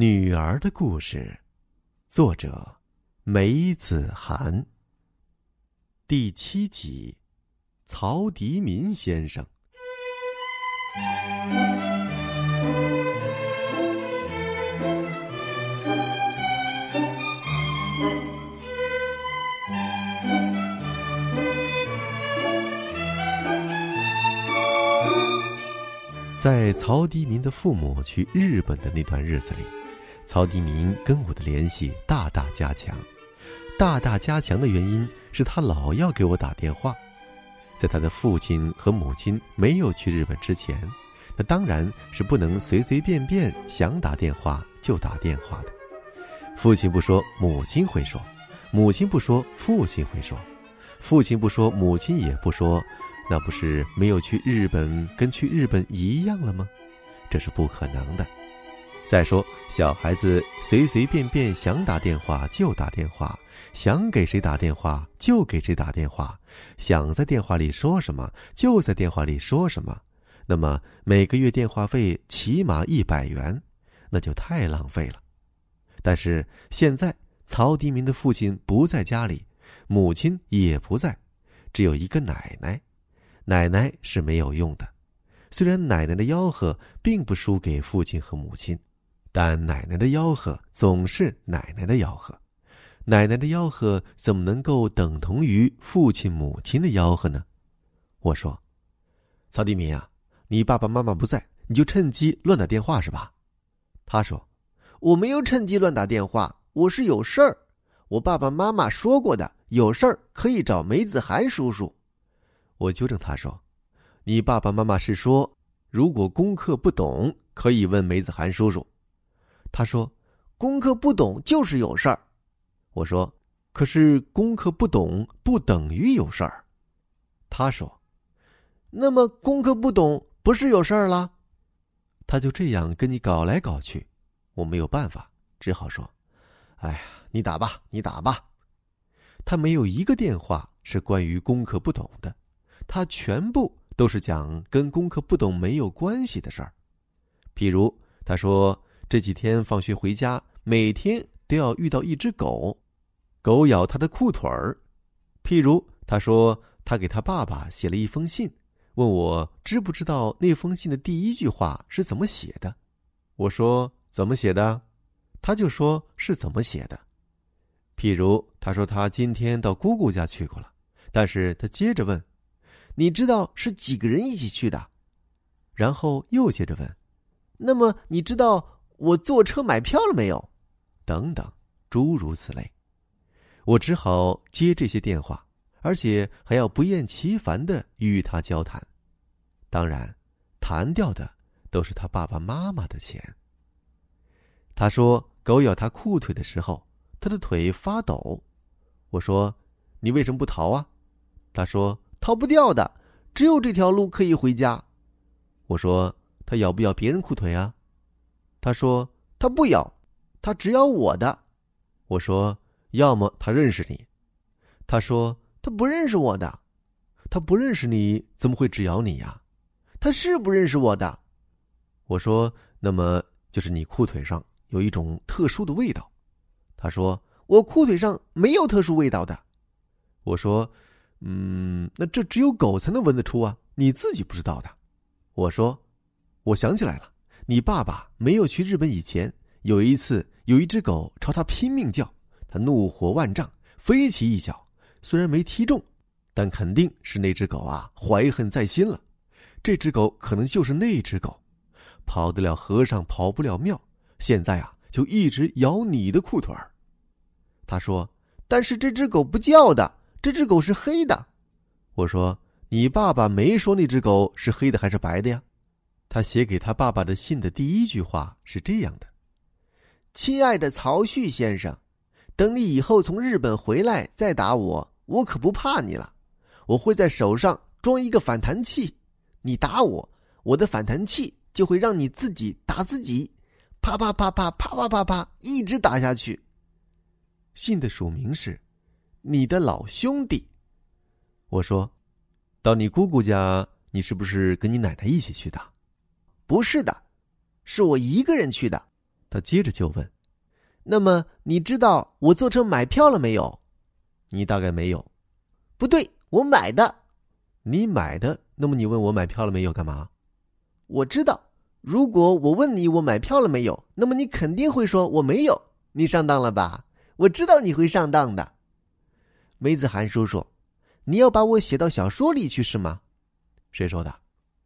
女儿的故事，作者梅子涵。第七集，曹迪民先生。在曹迪民的父母去日本的那段日子里，曹迪民跟我的联系大大加强。大大加强的原因是他老要给我打电话。在他的父亲和母亲没有去日本之前，他当然是不能随随便便想打电话就打电话的。父亲不说，母亲会说；母亲不说，父亲会说；父亲不说，母亲也不说。那不是没有去日本，跟去日本一样了吗？这是不可能的。再说，小孩子随随便便想打电话就打电话，想给谁打电话就给谁打电话，想在电话里说什么就在电话里说什么。那么每个月电话费起码一百元，那就太浪费了。但是现在，曹迪民的父亲不在家里，母亲也不在，只有一个奶奶。奶奶是没有用的，虽然奶奶的吆喝并不输给父亲和母亲，但奶奶的吆喝总是奶奶的吆喝，奶奶的吆喝怎么能够等同于父亲母亲的吆喝呢？我说：“曹迪民啊，你爸爸妈妈不在，你就趁机乱打电话是吧？”他说：“我没有趁机乱打电话，我是有事儿。我爸爸妈妈说过的，有事儿可以找梅子涵叔叔。”我纠正他说：“你爸爸妈妈是说，如果功课不懂，可以问梅子涵叔叔。”他说：“功课不懂就是有事儿。”我说：“可是功课不懂不等于有事儿。”他说：“那么功课不懂不是有事儿了？”他就这样跟你搞来搞去，我没有办法，只好说：“哎呀，你打吧，你打吧。”他没有一个电话是关于功课不懂的。他全部都是讲跟功课不懂没有关系的事儿，譬如他说这几天放学回家，每天都要遇到一只狗，狗咬他的裤腿儿；譬如他说他给他爸爸写了一封信，问我知不知道那封信的第一句话是怎么写的。我说怎么写的，他就说是怎么写的。譬如他说他今天到姑姑家去过了，但是他接着问。你知道是几个人一起去的？然后又接着问：“那么你知道我坐车买票了没有？”等等，诸如此类。我只好接这些电话，而且还要不厌其烦的与他交谈。当然，谈掉的都是他爸爸妈妈的钱。他说：“狗咬他裤腿的时候，他的腿发抖。”我说：“你为什么不逃啊？”他说。逃不掉的，只有这条路可以回家。我说：“他咬不咬别人裤腿啊？”他说：“他不咬，他只咬我的。”我说：“要么他认识你。”他说：“他不认识我的。”他不认识你，怎么会只咬你呀？他是不认识我的。我说：“那么就是你裤腿上有一种特殊的味道。”他说：“我裤腿上没有特殊味道的。”我说。嗯，那这只有狗才能闻得出啊！你自己不知道的。我说，我想起来了，你爸爸没有去日本以前，有一次有一只狗朝他拼命叫，他怒火万丈，飞起一脚，虽然没踢中，但肯定是那只狗啊怀恨在心了。这只狗可能就是那只狗，跑得了和尚跑不了庙，现在啊就一直咬你的裤腿儿。他说，但是这只狗不叫的。这只狗是黑的，我说你爸爸没说那只狗是黑的还是白的呀？他写给他爸爸的信的第一句话是这样的：“亲爱的曹旭先生，等你以后从日本回来再打我，我可不怕你了。我会在手上装一个反弹器，你打我，我的反弹器就会让你自己打自己，啪啪啪啪啪啪啪啪，一直打下去。”信的署名是。你的老兄弟，我说，到你姑姑家，你是不是跟你奶奶一起去的？不是的，是我一个人去的。他接着就问：“那么你知道我坐车买票了没有？”你大概没有。不对，我买的。你买的？那么你问我买票了没有？干嘛？我知道，如果我问你我买票了没有，那么你肯定会说我没有。你上当了吧？我知道你会上当的。梅子涵叔叔，你要把我写到小说里去是吗？谁说的？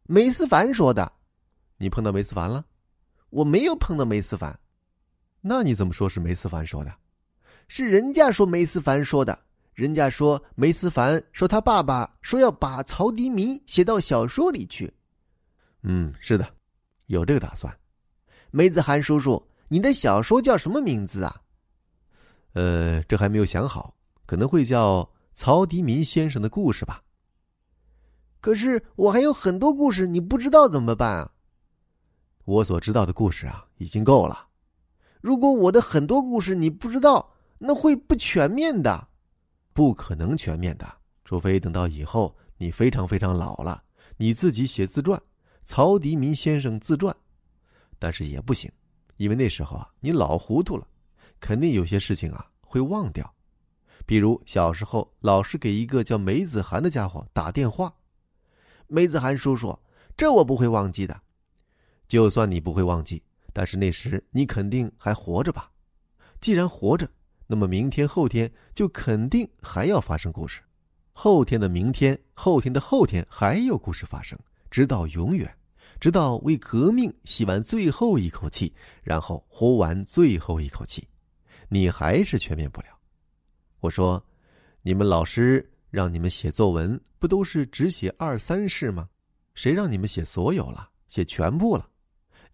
梅思凡说的。你碰到梅思凡了？我没有碰到梅思凡。那你怎么说是梅思凡说的？是人家说梅思凡说的。人家说梅思凡说他爸爸说要把曹迪民写到小说里去。嗯，是的，有这个打算。梅子涵叔叔，你的小说叫什么名字啊？呃，这还没有想好，可能会叫《曹迪民先生的故事》吧。可是我还有很多故事，你不知道怎么办啊？我所知道的故事啊，已经够了。如果我的很多故事你不知道，那会不全面的。不可能全面的，除非等到以后你非常非常老了，你自己写自传，《曹迪民先生自传》，但是也不行，因为那时候啊，你老糊涂了，肯定有些事情啊会忘掉，比如小时候老是给一个叫梅子涵的家伙打电话，梅子涵叔叔，这我不会忘记的。就算你不会忘记，但是那时你肯定还活着吧？既然活着。那么明天、后天就肯定还要发生故事，后天的明天、后天的后天还有故事发生，直到永远，直到为革命吸完最后一口气，然后呼完最后一口气，你还是全面不了。我说，你们老师让你们写作文，不都是只写二三事吗？谁让你们写所有了，写全部了？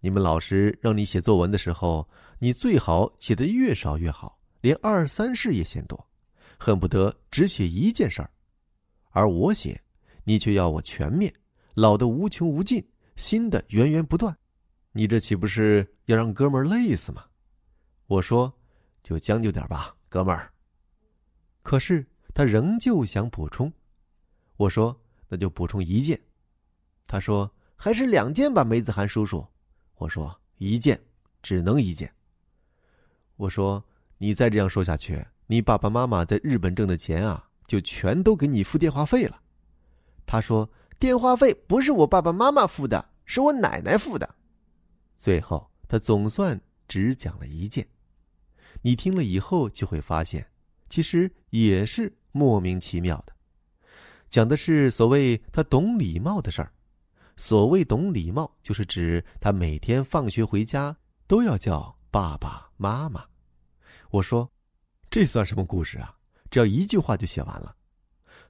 你们老师让你写作文的时候，你最好写的越少越好。连二三事也嫌多，恨不得只写一件事儿，而我写，你却要我全面，老的无穷无尽，新的源源不断，你这岂不是要让哥们儿累死吗？我说，就将就点吧，哥们儿。可是他仍旧想补充，我说那就补充一件，他说还是两件吧，梅子涵叔叔。我说一件，只能一件。我说。你再这样说下去，你爸爸妈妈在日本挣的钱啊，就全都给你付电话费了。他说：“电话费不是我爸爸妈妈付的，是我奶奶付的。”最后，他总算只讲了一件。你听了以后就会发现，其实也是莫名其妙的。讲的是所谓他懂礼貌的事儿。所谓懂礼貌，就是指他每天放学回家都要叫爸爸妈妈。我说：“这算什么故事啊？只要一句话就写完了。”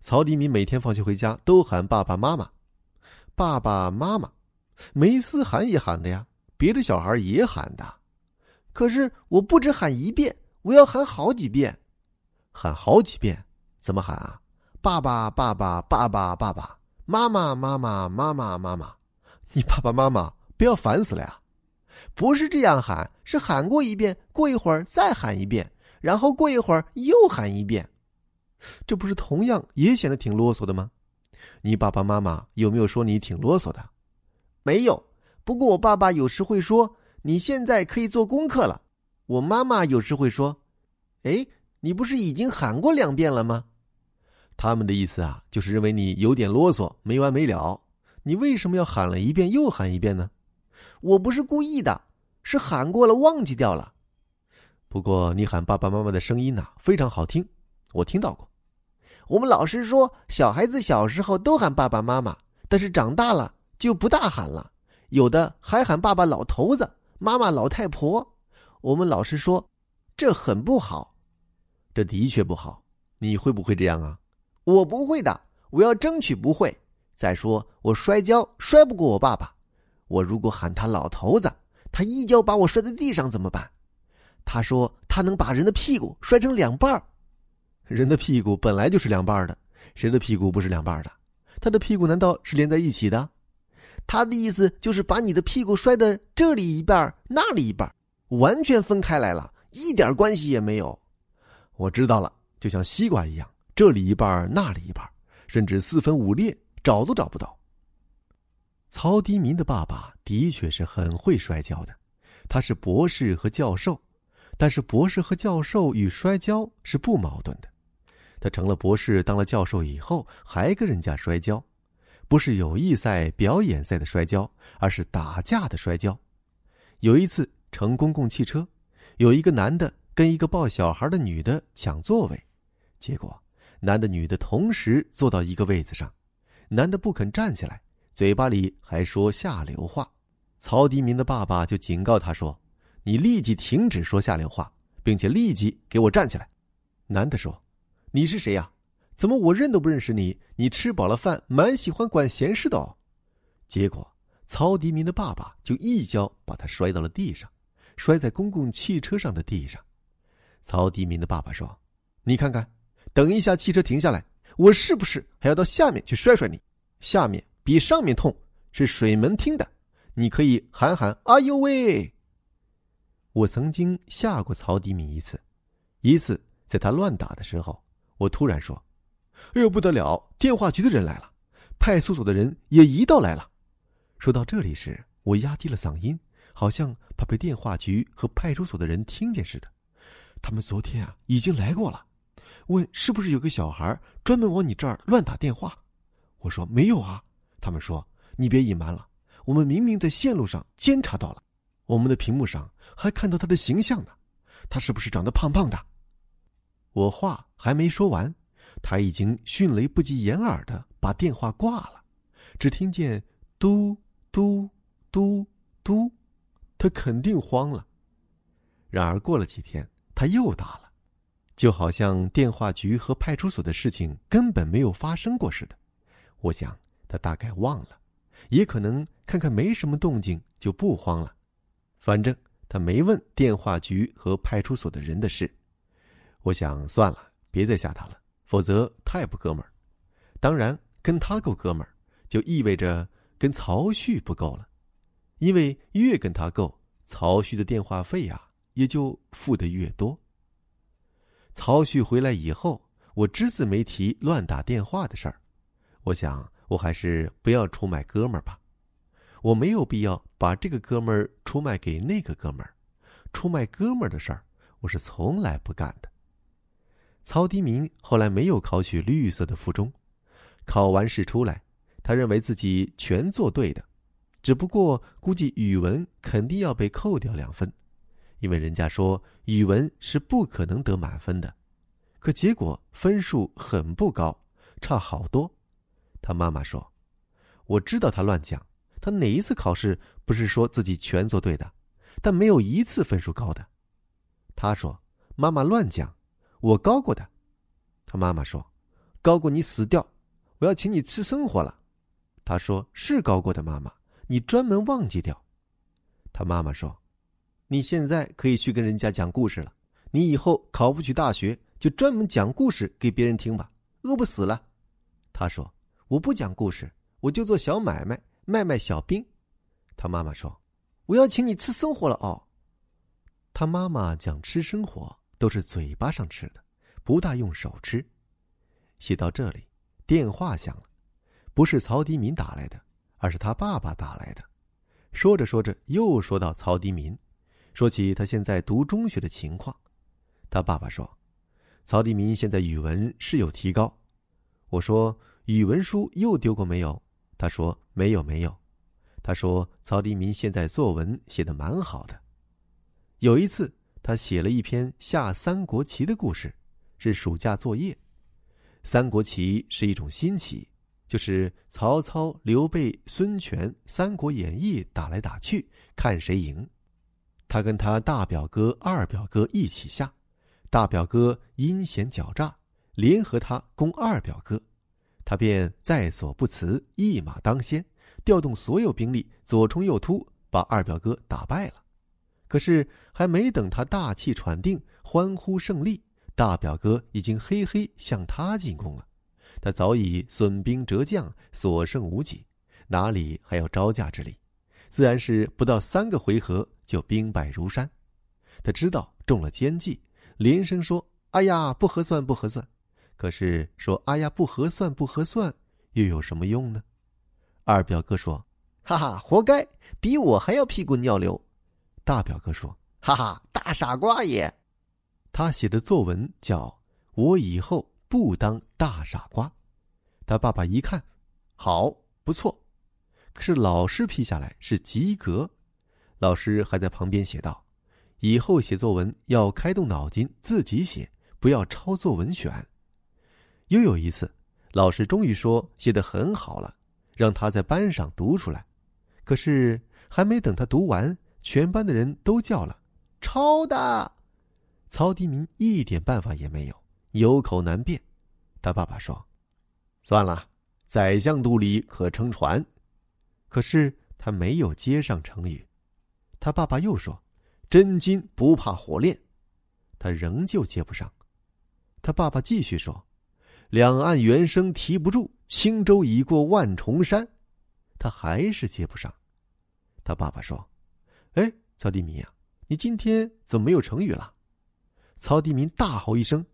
曹迪民每天放学回家都喊爸爸妈妈，爸爸妈妈，梅思涵也喊的呀，别的小孩也喊的。可是我不止喊一遍，我要喊好几遍，喊好几遍，怎么喊啊？爸爸，爸爸，爸爸，爸爸，妈妈，妈妈，妈妈，妈妈，你爸爸妈妈不要烦死了呀！不是这样喊，是喊过一遍，过一会儿再喊一遍，然后过一会儿又喊一遍，这不是同样也显得挺啰嗦的吗？你爸爸妈妈有没有说你挺啰嗦的？没有。不过我爸爸有时会说：“你现在可以做功课了。”我妈妈有时会说：“哎，你不是已经喊过两遍了吗？”他们的意思啊，就是认为你有点啰嗦，没完没了。你为什么要喊了一遍又喊一遍呢？我不是故意的，是喊过了忘记掉了。不过你喊爸爸妈妈的声音呐，非常好听，我听到过。我们老师说，小孩子小时候都喊爸爸妈妈，但是长大了就不大喊了，有的还喊爸爸老头子、妈妈老太婆。我们老师说，这很不好。这的确不好。你会不会这样啊？我不会的，我要争取不会。再说，我摔跤摔不过我爸爸。我如果喊他老头子，他一脚把我摔在地上怎么办？他说他能把人的屁股摔成两半人的屁股本来就是两半的，谁的屁股不是两半的？他的屁股难道是连在一起的？他的意思就是把你的屁股摔的这里一半那里一半完全分开来了，一点关系也没有。我知道了，就像西瓜一样，这里一半那里一半甚至四分五裂，找都找不到。曹迪民的爸爸的确是很会摔跤的，他是博士和教授，但是博士和教授与摔跤是不矛盾的。他成了博士，当了教授以后，还跟人家摔跤，不是友谊赛、表演赛的摔跤，而是打架的摔跤。有一次乘公共汽车，有一个男的跟一个抱小孩的女的抢座位，结果男的女的同时坐到一个位子上，男的不肯站起来，嘴巴里还说下流话。曹迪民的爸爸就警告他说：“你立即停止说下流话，并且立即给我站起来。”男的说。你是谁呀？怎么我认都不认识你？你吃饱了饭，蛮喜欢管闲事的哦。结果，曹迪民的爸爸就一脚把他摔到了地上，摔在公共汽车上的地上。曹迪民的爸爸说：“你看看，等一下汽车停下来，我是不是还要到下面去摔摔你？下面比上面痛，是水门厅的，你可以喊喊‘哎呦喂’。”我曾经吓过曹迪敏一次，一次在他乱打的时候。我突然说：“哎呦，不得了！电话局的人来了，派出所的人也一道来了。”说到这里时，我压低了嗓音，好像怕被电话局和派出所的人听见似的。他们昨天啊已经来过了，问是不是有个小孩专门往你这儿乱打电话。我说没有啊。他们说：“你别隐瞒了，我们明明在线路上监察到了，我们的屏幕上还看到他的形象呢。他是不是长得胖胖的？”我话还没说完，他已经迅雷不及掩耳的把电话挂了，只听见嘟嘟嘟嘟，他肯定慌了。然而过了几天，他又打了，就好像电话局和派出所的事情根本没有发生过似的。我想他大概忘了，也可能看看没什么动静就不慌了。反正他没问电话局和派出所的人的事。我想算了，别再吓他了，否则太不哥们儿。当然，跟他够哥们儿，就意味着跟曹旭不够了，因为越跟他够，曹旭的电话费呀也就付的越多。曹旭回来以后，我只字没提乱打电话的事儿。我想，我还是不要出卖哥们儿吧。我没有必要把这个哥们儿出卖给那个哥们儿，出卖哥们儿的事儿，我是从来不干的。曹迪明后来没有考取绿色的附中，考完试出来，他认为自己全做对的，只不过估计语文肯定要被扣掉两分，因为人家说语文是不可能得满分的，可结果分数很不高，差好多。他妈妈说：“我知道他乱讲，他哪一次考试不是说自己全做对的，但没有一次分数高的。”他说：“妈妈乱讲。”我高过的，他妈妈说：“高过你死掉，我要请你吃生活了。”他说：“是高过的，妈妈，你专门忘记掉。”他妈妈说：“你现在可以去跟人家讲故事了。你以后考不取大学，就专门讲故事给别人听吧，饿不死了。”他说：“我不讲故事，我就做小买卖，卖卖小兵。”他妈妈说：“我要请你吃生活了哦。”他妈妈讲吃生活。都是嘴巴上吃的，不大用手吃。写到这里，电话响了，不是曹迪民打来的，而是他爸爸打来的。说着说着，又说到曹迪民，说起他现在读中学的情况。他爸爸说：“曹迪民现在语文是有提高。”我说：“语文书又丢过没有？”他说：“没有，没有。”他说：“曹迪民现在作文写的蛮好的。”有一次。他写了一篇下三国棋的故事，是暑假作业。三国棋是一种新棋，就是曹操、刘备、孙权《三国演义》打来打去，看谁赢。他跟他大表哥、二表哥一起下，大表哥阴险狡诈，联合他攻二表哥，他便在所不辞，一马当先，调动所有兵力，左冲右突，把二表哥打败了。可是还没等他大气喘定，欢呼胜利，大表哥已经嘿嘿向他进攻了。他早已损兵折将，所剩无几，哪里还有招架之力？自然是不到三个回合就兵败如山。他知道中了奸计，连声说：“哎呀，不合算，不合算。”可是说：“哎呀，不合算，不合算，又有什么用呢？”二表哥说：“哈哈，活该，比我还要屁滚尿流。”大表哥说：“哈哈，大傻瓜也。”他写的作文叫《我以后不当大傻瓜》。他爸爸一看，好，不错。可是老师批下来是及格。老师还在旁边写道：“以后写作文要开动脑筋，自己写，不要抄作文选。”又有一次，老师终于说写的很好了，让他在班上读出来。可是还没等他读完，全班的人都叫了：“抄的！”曹迪明一点办法也没有，有口难辩。他爸爸说：“算了，宰相肚里可撑船。”可是他没有接上成语。他爸爸又说：“真金不怕火炼。”他仍旧接不上。他爸爸继续说：“两岸猿声啼不住，轻舟已过万重山。”他还是接不上。他爸爸说：“哎，曹迪明啊，你今天怎么没有成语了？”曹迪明大吼一声：“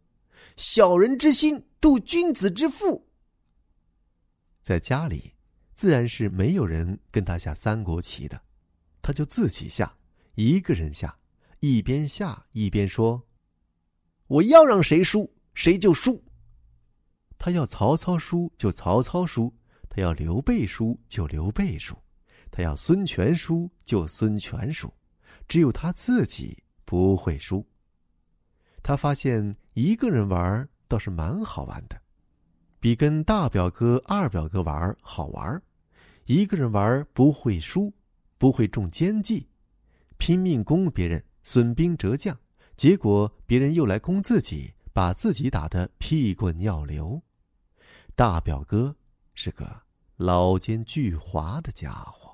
小人之心度君子之腹。”在家里，自然是没有人跟他下三国棋的，他就自己下，一个人下，一边下一边说：“我要让谁输，谁就输。他要曹操输就曹操输，他要刘备输就刘备输，他要孙权输就孙权输，只有他自己不会输。”他发现一个人玩倒是蛮好玩的，比跟大表哥、二表哥玩好玩。一个人玩不会输，不会中奸计，拼命攻别人，损兵折将，结果别人又来攻自己，把自己打得屁滚尿流。大表哥是个老奸巨猾的家伙。